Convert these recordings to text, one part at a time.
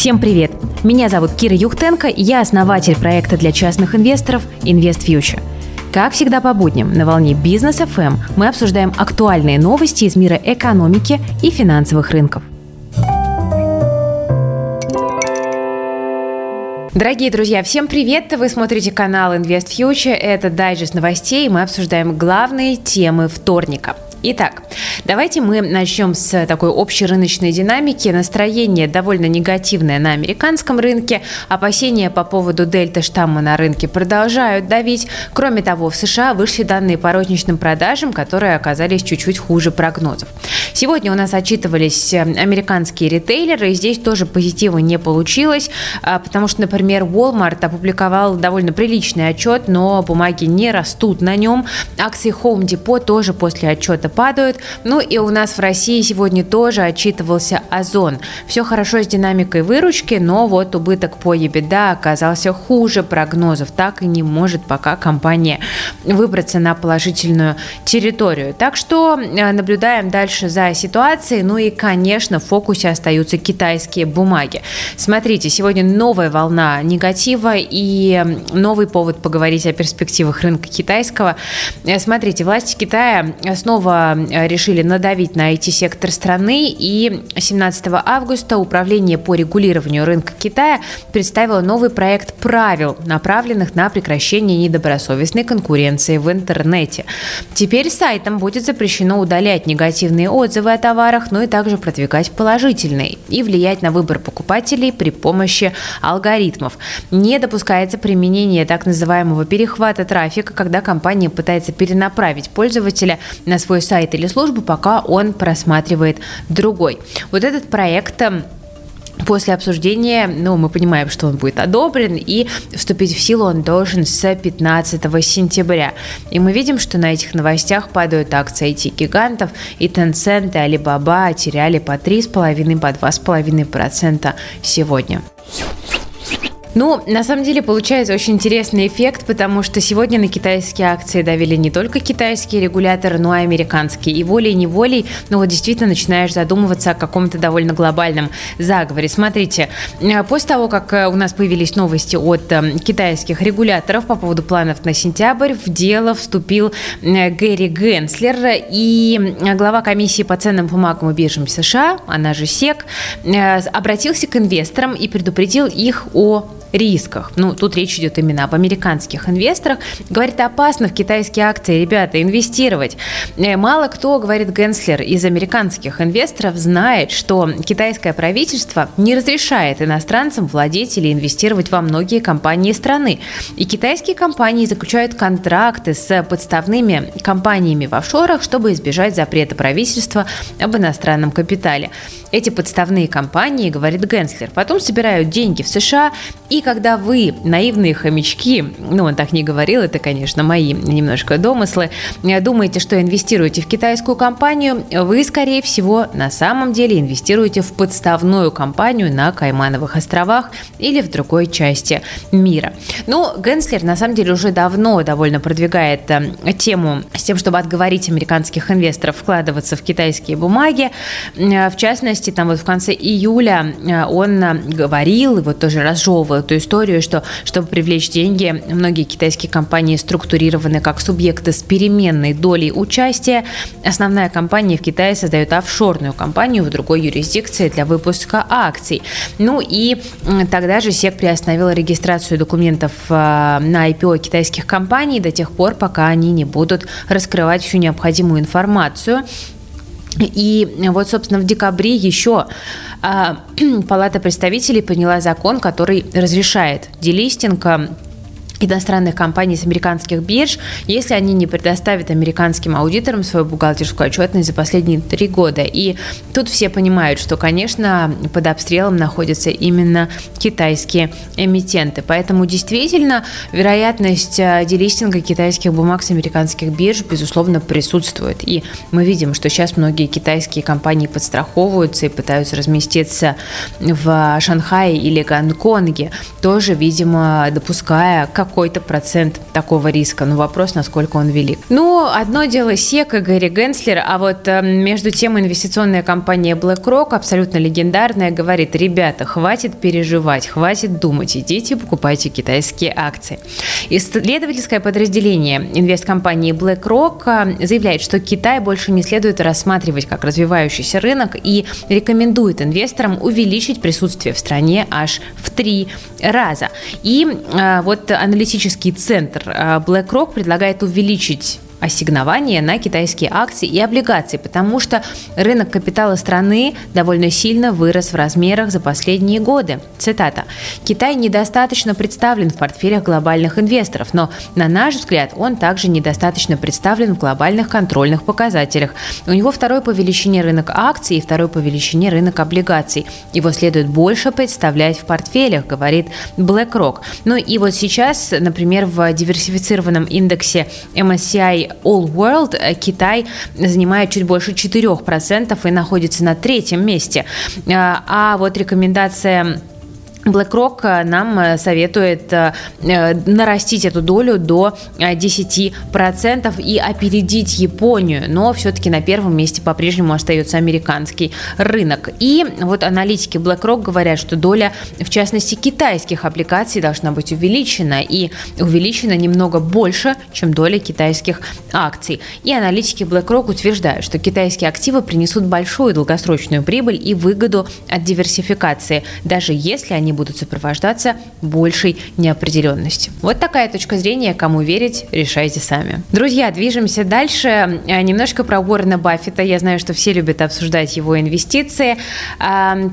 Всем привет! Меня зовут Кира Юхтенко, и я основатель проекта для частных инвесторов Invest Future. Как всегда по будням на волне Бизнес FM мы обсуждаем актуальные новости из мира экономики и финансовых рынков. Дорогие друзья, всем привет! Вы смотрите канал Invest Future. Это дайджест новостей. Мы обсуждаем главные темы вторника. Итак, давайте мы начнем с такой общей рыночной динамики. Настроение довольно негативное на американском рынке. Опасения по поводу дельта штамма на рынке продолжают давить. Кроме того, в США вышли данные по розничным продажам, которые оказались чуть-чуть хуже прогнозов. Сегодня у нас отчитывались э, американские ритейлеры, и здесь тоже позитива не получилось, а, потому что, например, Walmart опубликовал довольно приличный отчет, но бумаги не растут на нем. Акции Home Depot тоже после отчета падают. Ну и у нас в России сегодня тоже отчитывался Озон. Все хорошо с динамикой выручки, но вот убыток по EBITDA оказался хуже прогнозов. Так и не может пока компания выбраться на положительную территорию. Так что э, наблюдаем дальше за ситуацией. Ну и, конечно, в фокусе остаются китайские бумаги. Смотрите, сегодня новая волна негатива и новый повод поговорить о перспективах рынка китайского. Э, смотрите, власти Китая снова Э, решили надавить на IT-сектор страны, и 17 августа Управление по регулированию рынка Китая представило новый проект правил, направленных на прекращение недобросовестной конкуренции в интернете. Теперь сайтам будет запрещено удалять негативные отзывы о товарах, но и также продвигать положительные и влиять на выбор покупателей при помощи алгоритмов. Не допускается применение так называемого перехвата трафика, когда компания пытается перенаправить пользователя на свой сайт или службу, пока он просматривает другой. Вот этот проект эм, После обсуждения, ну, мы понимаем, что он будет одобрен, и вступить в силу он должен с 15 сентября. И мы видим, что на этих новостях падают акции IT-гигантов, и Tencent, и Alibaba теряли по 3,5, по 2,5% сегодня. Ну, на самом деле получается очень интересный эффект, потому что сегодня на китайские акции давили не только китайские регуляторы, но и американские. И волей-неволей, ну вот действительно начинаешь задумываться о каком-то довольно глобальном заговоре. Смотрите, э, после того, как э, у нас появились новости от э, китайских регуляторов по поводу планов на сентябрь, в дело вступил Гэри Генслер и глава комиссии по ценным бумагам и биржам США, она же СЕК, обратился к инвесторам и предупредил их о рисках. Ну, тут речь идет именно об американских инвесторах. Говорит, опасно в китайские акции, ребята, инвестировать. Э, мало кто, говорит Генслер, из американских инвесторов знает, что китайское правительство не разрешает иностранцам владеть или инвестировать во многие компании страны. И китайские компании заключают контракты с подставными компаниями в офшорах, чтобы избежать запрета правительства об иностранном капитале. Эти подставные компании, говорит Генслер, потом собирают деньги в США и когда вы, наивные хомячки, ну, он так не говорил, это, конечно, мои немножко домыслы, думаете, что инвестируете в китайскую компанию, вы, скорее всего, на самом деле инвестируете в подставную компанию на Каймановых островах или в другой части мира. Ну, Генслер, на самом деле, уже давно довольно продвигает э, тему с тем, чтобы отговорить американских инвесторов вкладываться в китайские бумаги. Э, в частности, там вот в конце июля э, он говорил, и вот тоже разжевывал эту историю, что чтобы привлечь деньги, многие китайские компании структурированы как субъекты с переменной долей участия. Основная компания в Китае создает офшорную компанию в другой юрисдикции для выпуска акций. Ну и тогда же СЕК приостановила регистрацию документов э, на IPO китайских компаний до тех пор, пока они не будут раскрывать всю необходимую информацию и вот, собственно, в декабре еще а, Палата представителей приняла закон, который разрешает делистинг иностранных компаний с американских бирж, если они не предоставят американским аудиторам свою бухгалтерскую отчетность за последние три года. И тут все понимают, что, конечно, под обстрелом находятся именно китайские эмитенты. Поэтому действительно вероятность э, делистинга китайских бумаг с американских бирж, безусловно, присутствует. И мы видим, что сейчас многие китайские компании подстраховываются и пытаются разместиться в Шанхае или Гонконге, тоже, видимо, допуская как какой-то процент такого риска. Но вопрос, насколько он велик. Ну, одно дело СЕК и Гэри Генслер, а вот э, между тем инвестиционная компания BlackRock, абсолютно легендарная, говорит, ребята, хватит переживать, хватит думать, идите покупайте китайские акции. Исследовательское подразделение инвесткомпании BlackRock э, заявляет, что Китай больше не следует рассматривать как развивающийся рынок и рекомендует инвесторам увеличить присутствие в стране аж в три раза. И э, вот аналитический центр э, BlackRock предлагает увеличить ассигнования на китайские акции и облигации, потому что рынок капитала страны довольно сильно вырос в размерах за последние годы. Цитата. «Китай недостаточно представлен в портфелях глобальных инвесторов, но, на наш взгляд, он также недостаточно представлен в глобальных контрольных показателях. У него второй по величине рынок акций и второй по величине рынок облигаций. Его следует больше представлять в портфелях», говорит BlackRock. Ну и вот сейчас, например, в диверсифицированном индексе MSCI All World э, Китай занимает чуть больше 4% и находится на третьем месте. А, а вот рекомендация BlackRock э, нам э, советует э, нарастить эту долю до 10% и опередить Японию, но все-таки на первом месте по-прежнему остается американский рынок. И вот аналитики BlackRock говорят, что доля, в частности, китайских облигаций должна быть увеличена и увеличена немного больше, чем доля китайских акций. И аналитики BlackRock утверждают, что китайские активы принесут большую долгосрочную прибыль и выгоду от диверсификации, даже если они будут сопровождаться большей неопределенностью. Вот такая точка зрения. Кому верить, решайте сами. Друзья, движемся дальше. Э, немножко про Уоррена Баффета. Я знаю, что все любят обсуждать его инвестиции.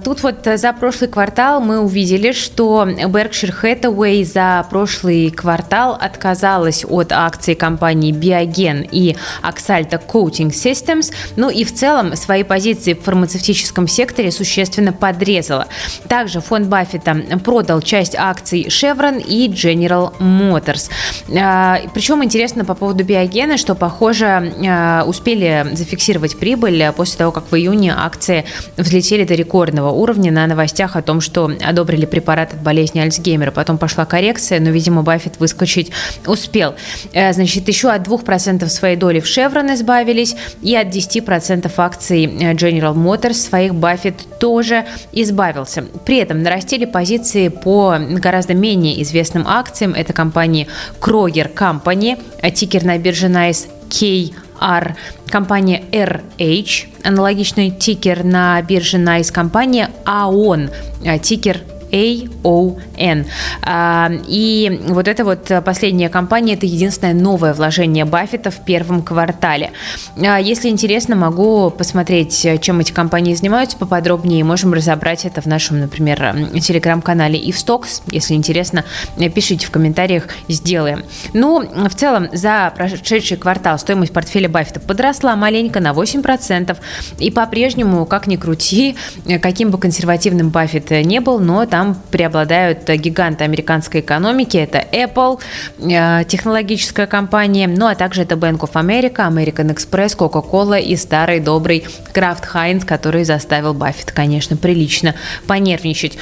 Тут вот за прошлый квартал мы увидели, что Berkshire Hathaway за прошлый квартал отказалась от акций компаний Biogen и Axalta Coating Systems. Ну и в целом свои позиции в фармацевтическом секторе существенно подрезала. Также фонд Баффета продал часть акций Chevron и General Motors. А, Причем интересно по поводу биогена, что, похоже, а, успели зафиксировать прибыль после того, как в июне акции взлетели до рекордного уровня на новостях о том, что одобрили препарат от болезни Альцгеймера. Потом пошла коррекция, но, видимо, Баффет выскочить успел. Значит, еще от 2% своей доли в Chevron избавились и от 10% акций General Motors своих Баффет тоже избавился. При этом нарастили позиции по гораздо менее известным акциям. Это компании Kroger Company, тикер на бирже NICE KR, компания RH, аналогичный тикер на бирже NICE компания AON, тикер AON. А, и вот эта вот последняя компания – это единственное новое вложение Баффета в первом квартале. А, если интересно, могу посмотреть, чем эти компании занимаются поподробнее. Можем разобрать это в нашем, например, телеграм-канале и в Stocks. Если интересно, пишите в комментариях, сделаем. Ну, в целом, за прошедший квартал стоимость портфеля Баффета подросла маленько на 8%. И по-прежнему, как ни крути, каким бы консервативным Баффет не был, но там там преобладают гиганты американской экономики. Это Apple, э, технологическая компания, ну а также это Bank of America, American Express, Coca-Cola и старый добрый Kraft Heinz, который заставил Баффет, конечно, прилично понервничать.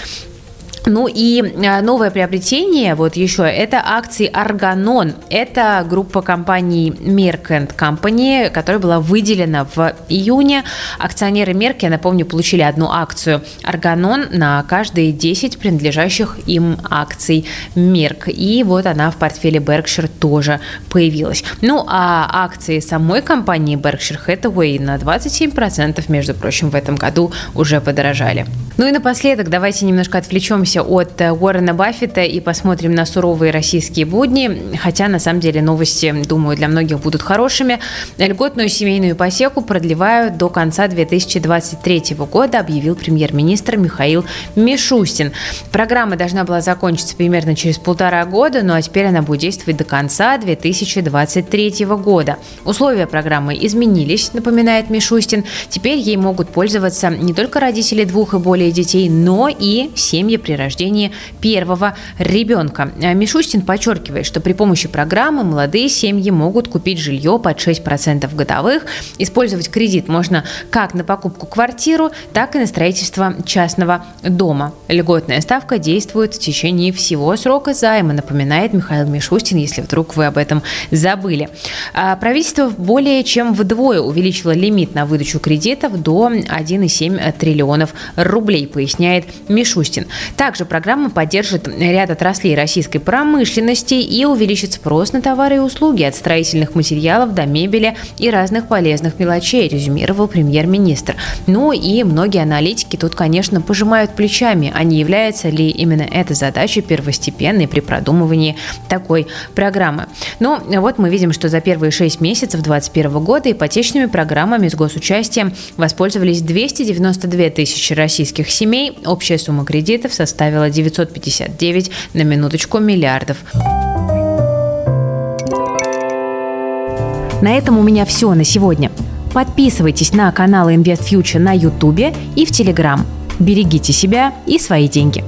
Ну и а, новое приобретение, вот еще, это акции Arganon. Это группа компаний Merck Company, которая была выделена в июне. Акционеры Merck, я напомню, получили одну акцию Arganon на каждые 10 принадлежащих им акций Merck. И вот она в портфеле Berkshire тоже появилась. Ну а акции самой компании Berkshire Hathaway на 27%, между прочим, в этом году уже подорожали. Ну и напоследок давайте немножко отвлечемся от э, Уоррена Баффета и посмотрим на суровые российские будни, хотя на самом деле новости, думаю, для многих будут хорошими. Льготную семейную ипотеку продлевают до конца 2023 года, объявил премьер-министр Михаил Мишустин. Программа должна была закончиться примерно через полтора года, ну а теперь она будет действовать до конца 2023 года. Условия программы изменились, напоминает Мишустин. Теперь ей могут пользоваться не только родители двух и более более детей, но и семьи при рождении первого ребенка. Мишустин подчеркивает, что при помощи программы молодые семьи могут купить жилье под 6% годовых. Использовать кредит можно как на покупку квартиру, так и на строительство частного дома. Льготная ставка действует в течение всего срока займа, напоминает Михаил Мишустин, если вдруг вы об этом забыли. А правительство более чем вдвое увеличило лимит на выдачу кредитов до 1,7 триллионов рублей, поясняет Мишустин. Также программа поддержит ряд отраслей российской промышленности и увеличит спрос на товары и услуги от строительных материалов до мебели и разных полезных мелочей, резюмировал премьер-министр. Ну и многие аналитики тут, конечно, пожимают плечами, а не является ли именно эта задача первостепенной при продумывании такой программы. Ну, вот мы видим, что за первые 6 месяцев 2021 года ипотечными программами с госучастием воспользовались 292 тысячи российских семей. Общая сумма кредитов составила 959 на минуточку миллиардов. На этом у меня все на сегодня. Подписывайтесь на канал Invest Future на YouTube и в Telegram. Берегите себя и свои деньги.